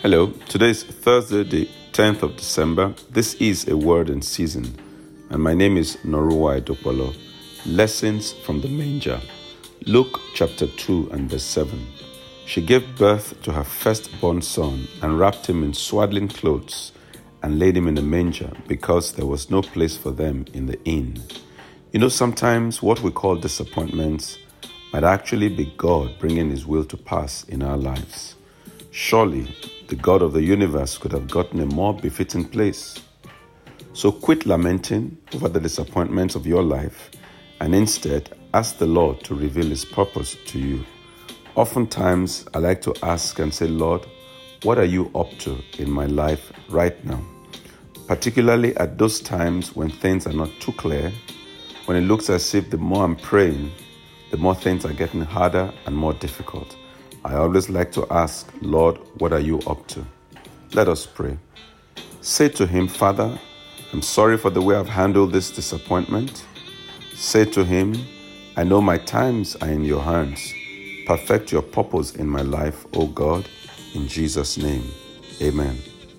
Hello, today is Thursday, the 10th of December. This is a word in season, and my name is Noruwa Edokpolo. Lessons from the Manger. Luke chapter 2 and verse 7. She gave birth to her firstborn son and wrapped him in swaddling clothes and laid him in a manger because there was no place for them in the inn. You know, sometimes what we call disappointments might actually be God bringing His will to pass in our lives. Surely, the God of the universe could have gotten a more befitting place. So quit lamenting over the disappointments of your life and instead ask the Lord to reveal His purpose to you. Oftentimes, I like to ask and say, Lord, what are you up to in my life right now? Particularly at those times when things are not too clear, when it looks as if the more I'm praying, the more things are getting harder and more difficult. I always like to ask, Lord, what are you up to? Let us pray. Say to Him, Father, I'm sorry for the way I've handled this disappointment. Say to Him, I know my times are in your hands. Perfect your purpose in my life, O God, in Jesus' name. Amen.